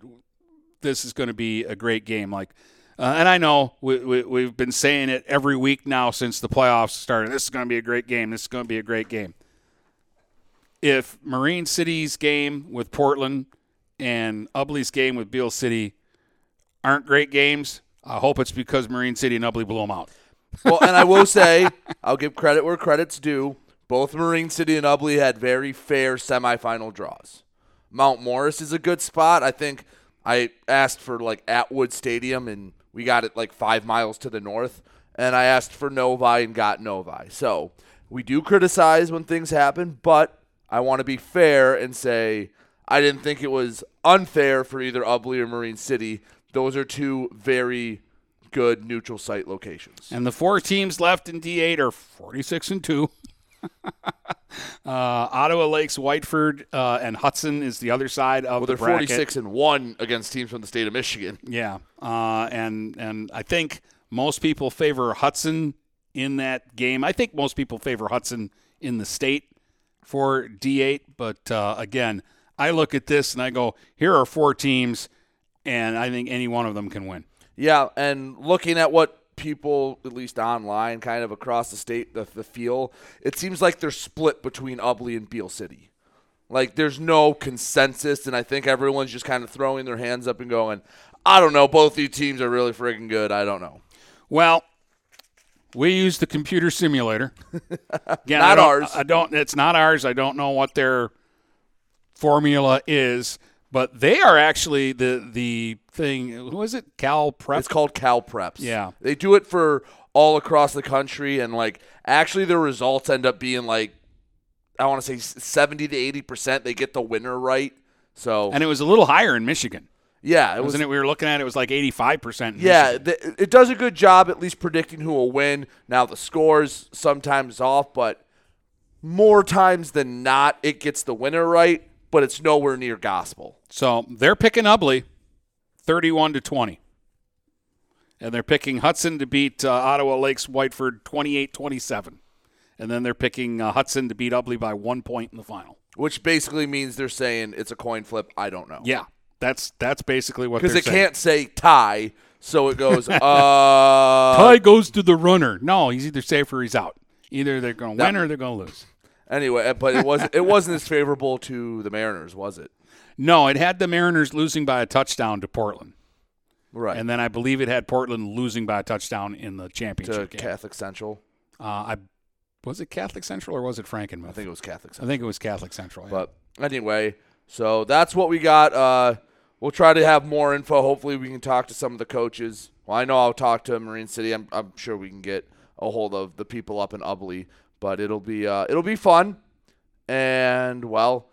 this is going to be a great game. Like, uh, and I know we, we we've been saying it every week now since the playoffs started. This is going to be a great game. This is going to be a great game. If Marine City's game with Portland and Ubly's game with Beal City aren't great games, I hope it's because Marine City and Ubly blew them out. Well, and I will say, I'll give credit where credit's due. Both Marine City and Ubly had very fair semifinal draws. Mount Morris is a good spot. I think I asked for like Atwood Stadium, and we got it like five miles to the north. And I asked for Novi and got Novi. So we do criticize when things happen, but I want to be fair and say I didn't think it was unfair for either Ubly or Marine City. Those are two very good neutral site locations. And the four teams left in D8 are 46 and 2. uh, Ottawa Lakes, Whiteford, uh, and Hudson is the other side of well, the they're bracket. 46 and 1 against teams from the state of Michigan. Yeah. Uh, and and I think most people favor Hudson in that game. I think most people favor Hudson in the state for D8. But uh, again, I look at this and I go, here are four teams, and I think any one of them can win. Yeah, and looking at what people, at least online, kind of across the state, the, the feel, it seems like they're split between Ubly and Beal City. Like there's no consensus, and I think everyone's just kind of throwing their hands up and going, I don't know, both these teams are really freaking good. I don't know. Well, we use the computer simulator. Again, Not I ours. I don't. It's not ours. I don't know what their formula is, but they are actually the the thing. Who is it? Cal Prep. It's called Cal Preps. Yeah. They do it for all across the country, and like actually, their results end up being like I want to say seventy to eighty percent. They get the winner right. So and it was a little higher in Michigan. yeah, it was Wasn't it? We were looking at it was like eighty five percent. Yeah, th- it does a good job at least predicting who will win. Now the scores sometimes off, but more times than not, it gets the winner right. But it's nowhere near gospel. So they're picking Ubly, thirty-one to twenty, and they're picking Hudson to beat uh, Ottawa Lakes Whiteford 28-27. and then they're picking uh, Hudson to beat Ubly by one point in the final. Which basically means they're saying it's a coin flip. I don't know. Yeah, that's that's basically what because it saying. can't say tie, so it goes. uh, Tie goes to the runner. No, he's either safe or he's out. Either they're going to win or they're going to lose. Anyway, but it wasn't. It wasn't as favorable to the Mariners, was it? No, it had the Mariners losing by a touchdown to Portland. Right. And then I believe it had Portland losing by a touchdown in the To championship game. Catholic Central. Uh, I was it Catholic Central or was it Frankenmuth? I think it was Catholic Central. I think it was Catholic Central. yeah. But anyway, so that's what we got. Uh, we'll try to have more info. Hopefully, we can talk to some of the coaches. Well, I know I'll talk to Marine City. I'm, I'm sure we can get a hold of the people up in Ubly, but it'll be uh, it'll be fun. And well,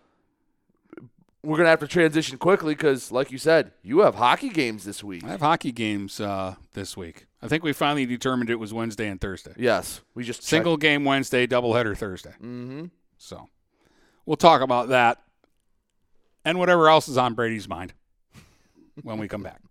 we're gonna have to transition quickly because, like you said, you have hockey games this week. I have hockey games uh, this week. I think we finally determined it was Wednesday and Thursday. Yes, we just Single game Wednesday, doubleheader Thursday. Mm-hmm. So we'll talk about that and whatever else is on Brady's mind when we come back.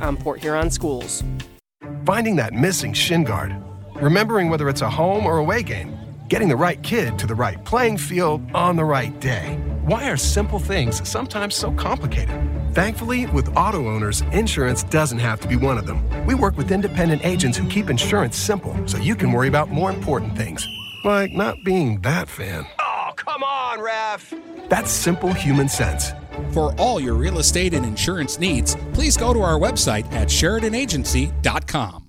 on Port Huron Schools. Finding that missing shin guard, remembering whether it's a home or away game, getting the right kid to the right playing field on the right day. Why are simple things sometimes so complicated? Thankfully, with auto owners, insurance doesn't have to be one of them. We work with independent agents who keep insurance simple so you can worry about more important things, like not being that fan. Oh, come on, ref! That's simple human sense. For all your real estate and insurance needs, please go to our website at SheridanAgency.com.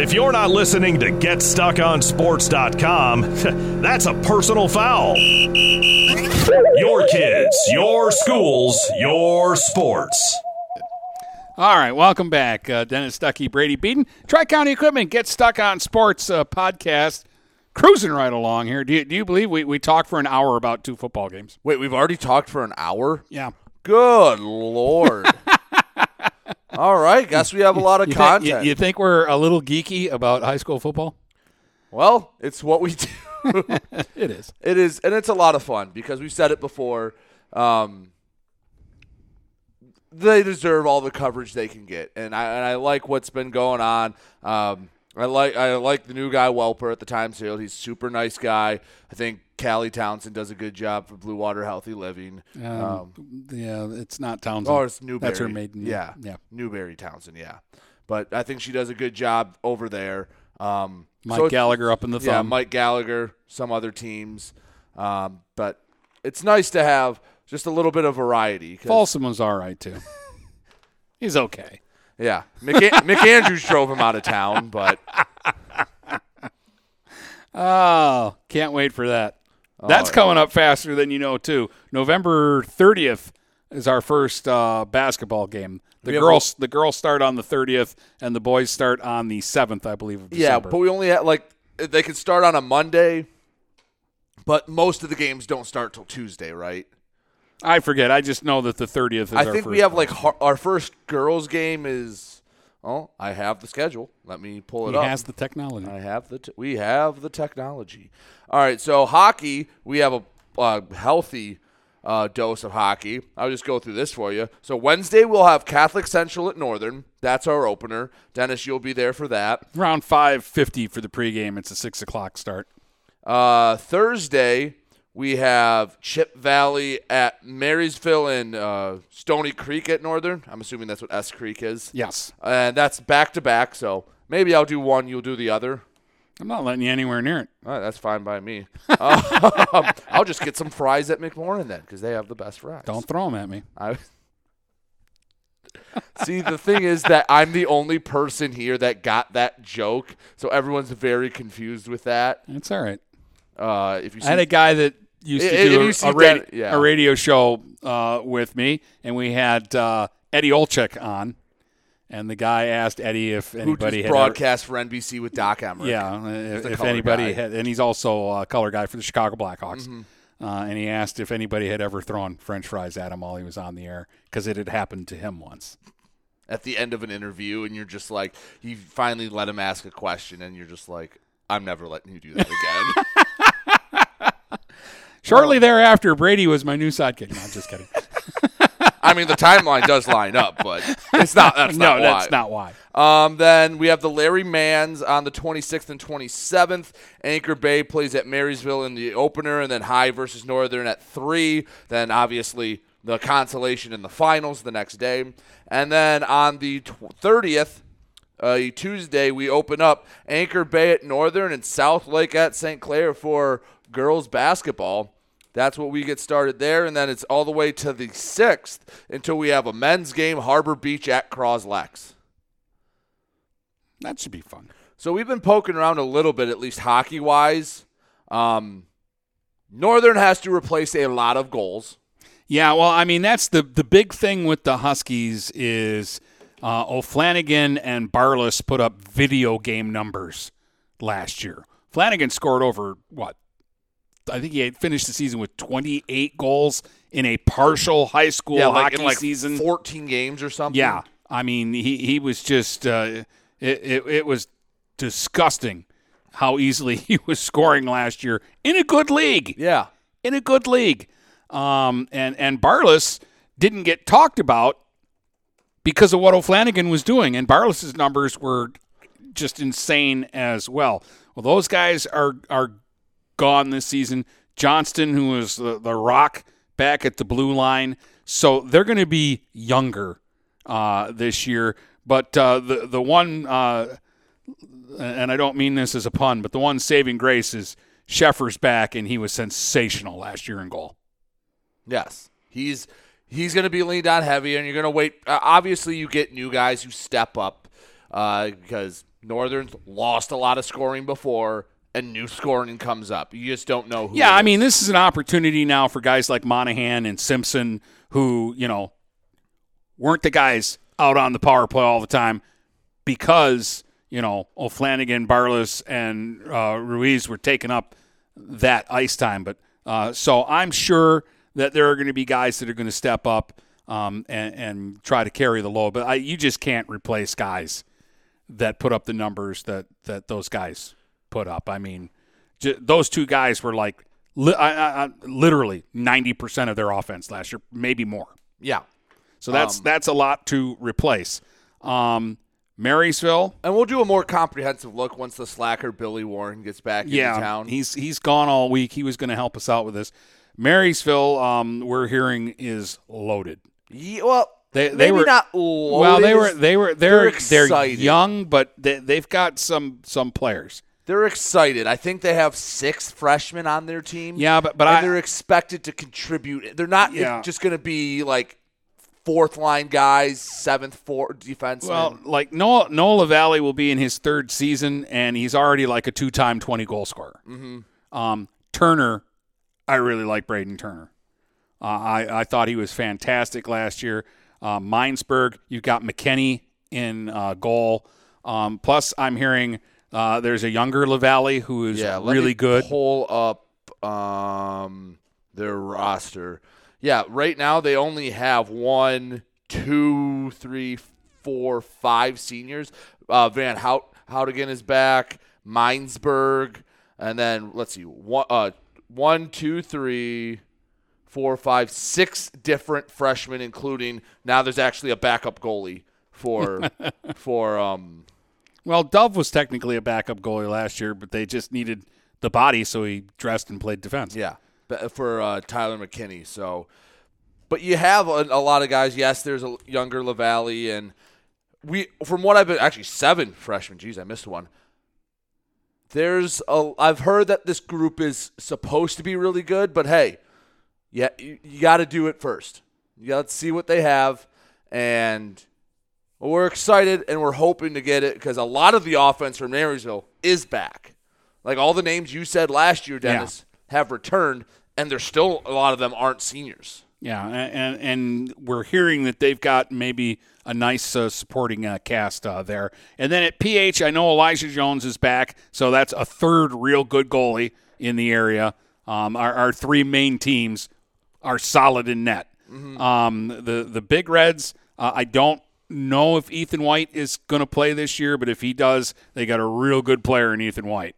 If you're not listening to GetStuckOnSports.com, that's a personal foul. Your kids, your schools, your sports. All right, welcome back. Uh, Dennis Stuckey, Brady Beaton, Tri County Equipment, Get Stuck on Sports uh, podcast. Cruising right along here. Do you, do you believe we, we talked for an hour about two football games? Wait, we've already talked for an hour? Yeah. Good Lord. All right, guess we have a lot of you content. Think, you, you think we're a little geeky about high school football? Well, it's what we do. it is. It is, and it's a lot of fun because we said it before. Um, they deserve all the coverage they can get, and I and I like what's been going on. Um, I like I like the new guy Welper at the Times Herald. He's a super nice guy. I think Callie Townsend does a good job for Blue Water Healthy Living. Um, yeah, it's not Townsend. Oh, it's Newberry. That's her maiden. Yeah, yeah. Newberry Townsend. Yeah, but I think she does a good job over there. Um, Mike so Gallagher up in the Yeah. Mike Gallagher, some other teams, um, but it's nice to have just a little bit of variety. Folsom was all right too. He's okay. Yeah, Mick, Mick Andrews drove him out of town, but Oh, can't wait for that. That's Oh, coming up faster than you know too. November 30th is our first uh, basketball game. The We have girls the girls start on the 30th and the boys start on the 7th, I believe. Of yeah, but we only have like they can start on a Monday, but most of the games don't start till Tuesday, right? I forget. I just know that the 30th is I think we have like har- our first girls game is. Oh, I have the schedule. Let me pull it up. He up. has the technology. I have the. T- we have the technology. All right, so hockey. We have a uh, healthy uh, dose of hockey. I'll just go through this for you. So Wednesday we'll have Catholic Central at Northern. That's our opener. Dennis, you'll be there for that. Around 5:50 for the pregame. It's a six o'clock start. Uh, Thursday, we have Chip Valley at Marysville and uh, Stony Creek at Northern. I'm assuming that's what S Creek is. Yes. And that's back to back, so maybe I'll do one, you'll do the other. I'm not letting you anywhere near it. All right, that's fine by me. Um, I'll just get some fries at McMorran then, because they have the best fries. Don't throw them at me. I see. The thing is that I'm the only person here that got that joke, so everyone's very confused with that. It's all right. Uh, if you I had a guy that used to I- if do you a, a, radi- that- yeah. a radio show uh, with me, and we had uh, Eddie Olczyk on, and the guy asked Eddie if anybody had broadcast for NBC with Doc ever, Emrick. yeah, if, if anybody guy. had, and he's also a color guy for the Chicago Blackhawks. Mhm. Uh, and he asked if anybody had ever thrown French fries at him while he was on the air because it had happened to him once. at the end of an interview, and you're just like, you finally let him ask a question, and you're just like, I'm never letting you do that again. Shortly thereafter, Brady was my new sidekick. No, I'm just kidding. I mean, the timeline does line up, but it's not. That's No, not that's why. not why. Um, then we have the Larry Mans on the 26th and 27th. Anchor Bay plays at Marysville in the opener, and then High versus Northern at three. Then obviously the consolation in the finals the next day, and then on the tw- 30th. Uh, Tuesday, we open up Anchor Bay at Northern and South Lake at St. Clair for girls basketball. That's what we get started there, and then it's all the way to the 6th until we have a men's game, Harbor Beach at Croslex. That should be fun. So we've been poking around a little bit, at least hockey wise. Um, Northern has to replace a lot of goals. Yeah, well, I mean that's the the big thing with the Huskies is uh, O'Flanagan and Barless put up video game numbers last year. Flanagan scored over what? I think he had finished the season with 28 goals in a partial high school yeah, like hockey in like season. 14 games or something. Yeah, I mean he he was just uh, it, it it was disgusting how easily he was scoring last year in a good league. Yeah, in a good league. Um, and and Barless didn't get talked about because of what O'Flanagan was doing, and Barless's numbers were just insane as well. Well, those guys are are gone this season. Johnston, who was the, the rock back at the blue line, so they're going to be younger uh, this year. But uh, the the one, uh, and I don't mean this as a pun, but the one saving grace is Sheffer's back, and he was sensational last year in goal. Yes, he's he's going to be leaned on heavy, and you're going to wait. Uh, obviously, you get new guys who step up uh, because Northern's lost a lot of scoring before, and new scoring comes up. You just don't know who. Yeah, I mean, this is an opportunity now for guys like Monahan and Simpson, who you know weren't the guys out on the power play all the time because you know O'Flanagan, Barless, and uh, Ruiz were taking up that ice time. But uh, so I'm sure that there are going to be guys that are going to step up um, and, and try to carry the load. But I, you just can't replace guys that put up the numbers that that those guys put up. I mean, j- those two guys were like li- I, I, literally ninety percent of their offense last year, maybe more. Yeah. So that's Um, that's a lot to replace. Um, Marysville, and we'll do a more comprehensive look once the slacker Billy Warren gets back yeah, into town. he's he's gone all week. He was going to help us out with this. Marysville, um, we're hearing is loaded. Yeah, well, They they maybe were not loaded. well. They were they were They're they're they're, young, but they, they've got some some players. They're excited. I think they have six freshmen on their team. Yeah, but- but and I- they're expected to contribute. They're not Yeah. just going to be like fourth line guys, seventh four defense. Well, like Noah Noah Valley will be in his third season, and he's already like a two-time twenty goal scorer. Mhm. Um, Turner, I really like Braden Turner. Uh, I I thought he was fantastic last year. Uh, Minesburg, you've got McKinney in uh, goal. Um, plus, I'm hearing uh, there's a younger Lavalley who is yeah, really good. Pull up um, their roster. Yeah, right now they only have one, two, three, four, five seniors. Uh, Van Hout Houtigan is back. Minesburg, and then let's see, one, uh, one, two, three, four, five, six different freshmen, including now there's actually a backup goalie for for um Well, Dove was technically a backup goalie last year, but they just needed the body, so he dressed and played defense. Yeah, for uh, Tyler McKinney. So, but you have a, a lot of guys. Yes, there's a younger Lavalley, and we, from what I've been, actually seven freshmen. Geez, I missed one. there's a. I've heard that this group is supposed to be really good, but hey, yeah, you, you got to do it first. You got to see what they have, and we're excited and we're hoping to get it because a lot of the offense from Marysville is back. Like all the names you said last year, Dennis, have returned, and there's still a lot of them aren't seniors. Yeah, and and we're hearing that they've got maybe a nice uh, supporting uh, cast uh, there. And then at PH, I know Elijah Jones is back, so that's a third real good goalie in the area. Um, our, our three main teams are solid in net. Mm-hmm. Um, the the Big Reds, uh, I don't know if Ethan White is going to play this year, but if he does, they got a real good player in Ethan White,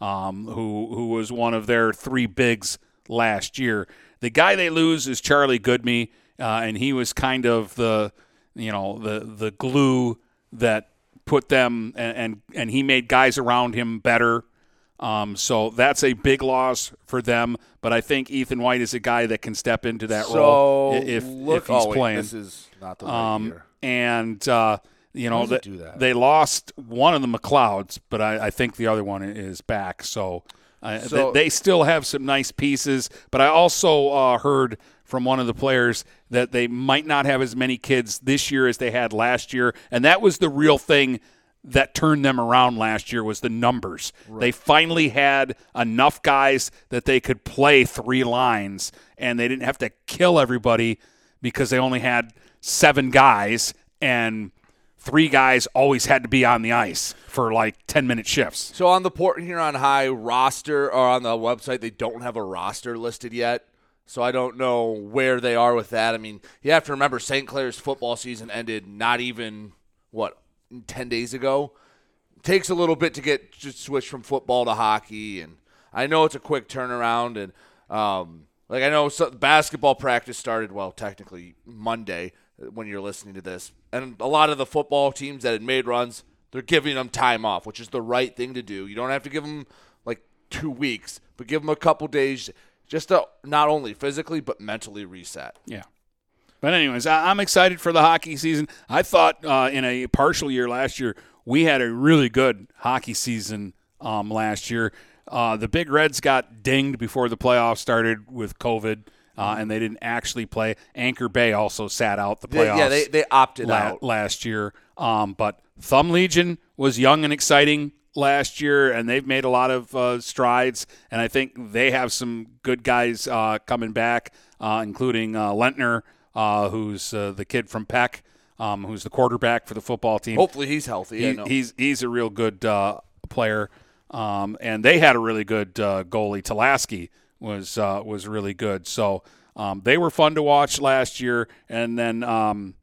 um, who who was one of their three bigs last year. The guy they lose is Charlie Goodme, uh, and he was kind of the you know the the glue that put them and and, and he made guys around him better. Um, so that's a big loss for them. But I think Ethan White is a guy that can step into that So, role if, look- if he's oh, wait, playing. this is not the right um, year. And uh, you know does it th- do that? they lost one of the McLeods, but I, I think the other one is back. So. Uh, So- they still have some nice pieces, but I also uh, heard from one of the players that they might not have as many kids this year as they had last year, and that was the real thing that turned them around last year was the numbers. They finally had enough guys that they could play three lines, and they didn't have to kill everybody because they only had seven guys and three guys always had to be on the ice for like 10 minute shifts. So on the Port Huron High roster or on the website, they don't have a roster listed yet. So I don't know where they are with that. I mean, you have to remember St. Clair's football season ended not even what ten days ago. It takes a little bit to get just switch from football to hockey, and I know it's a quick turnaround. And um, like I know so, basketball practice started well technically Monday when you're listening to this, and a lot of the football teams that had made runs, they're giving them time off, which is the right thing to do. You don't have to give them like two weeks, but give them a couple days just to not only physically but mentally reset. Yeah. But anyways, I- I'm excited for the hockey season. I thought uh, in a partial year last year we had a really good hockey season um, last year. Uh, the Big Reds got dinged before the playoffs started with COVID, uh, and they didn't actually play. Anchor Bay also sat out the playoffs. yeah, they- they opted la- out. last year. Um, but Thumb Legion was young and exciting last year, and they've made a lot of uh, strides. And I think they have some good guys uh, coming back, uh, including uh, Lentner, uh, who's uh, the kid from Peck, um, who's the quarterback for the football team. Hopefully he's healthy. He- I know. he's he's a real good uh, player, um, and they had a really good uh, goalie. Talaski was uh, was really good. So um, they were fun to watch last year, and then um,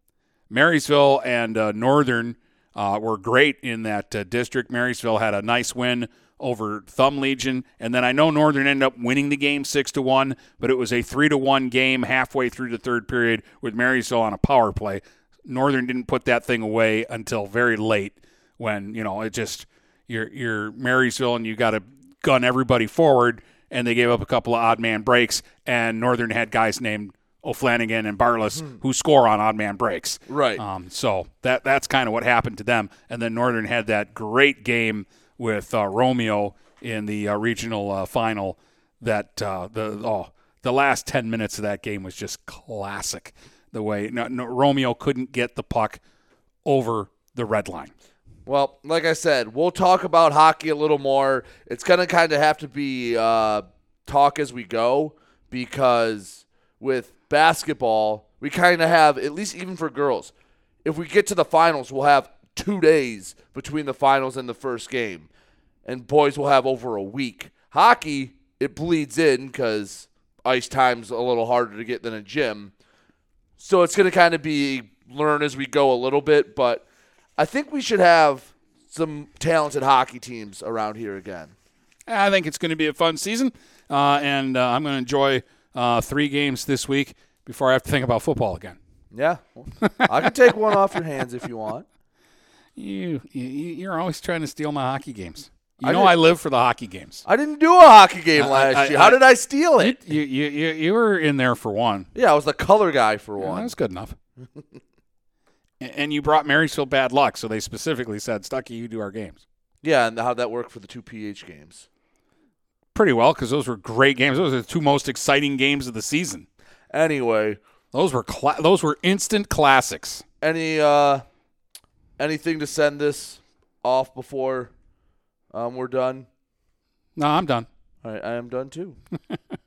Marysville and uh, Northern uh, were great in that uh, district. Marysville had a nice win over Thumb Legion, and then I know Northern ended up winning the game six to one, but it was a three to one game halfway through the third period with Marysville on a power play. Northern didn't put that thing away until very late when you know it just you're you're Marysville and you got to gun everybody forward, and they gave up a couple of odd man breaks, and Northern had guys named O'Flanagan and Barless who score on odd man breaks. Right. Um, so that that's kind of what happened to them, and then Northern had that great game with uh, Romeo in the uh, regional uh, final. That uh, the oh the last ten minutes of that game was just classic. The way no, no, Romeo couldn't get the puck over the red line. Well, like I said, we'll talk about hockey a little more. It's going to kind of have to be uh, talk as we go because with basketball, we kind of have, at least even for girls, if we get to the finals, we'll have two days between the finals and the first game. And boys will have over a week. Hockey, it bleeds in because ice time's a little harder to get than a gym. So it's going to kind of be learn as we go a little bit, but I think we should have some talented hockey teams around here again. I think it's going to be a fun season, uh, and uh, I'm going to enjoy uh, three games this week before I have to think about football again. Yeah, I can take one off your hands if you want. You, you you're always trying to steal my hockey games. You I know I live for the hockey games. I didn't do a hockey game I- last I- year. How did I steal it? You, you you you were in there for one. Yeah, I was the color guy for Yeah, one. That's good enough. And you brought Marysville bad luck, so they specifically said, "Stucky, you do our games." Yeah, and how'd that work for the two PH games? Pretty well, because those were great games. Those were the two most exciting games of the season. Anyway, those were cla- those were instant classics. Any uh, anything to send this off before um, we're done? No, I'm done. All right, I am done too.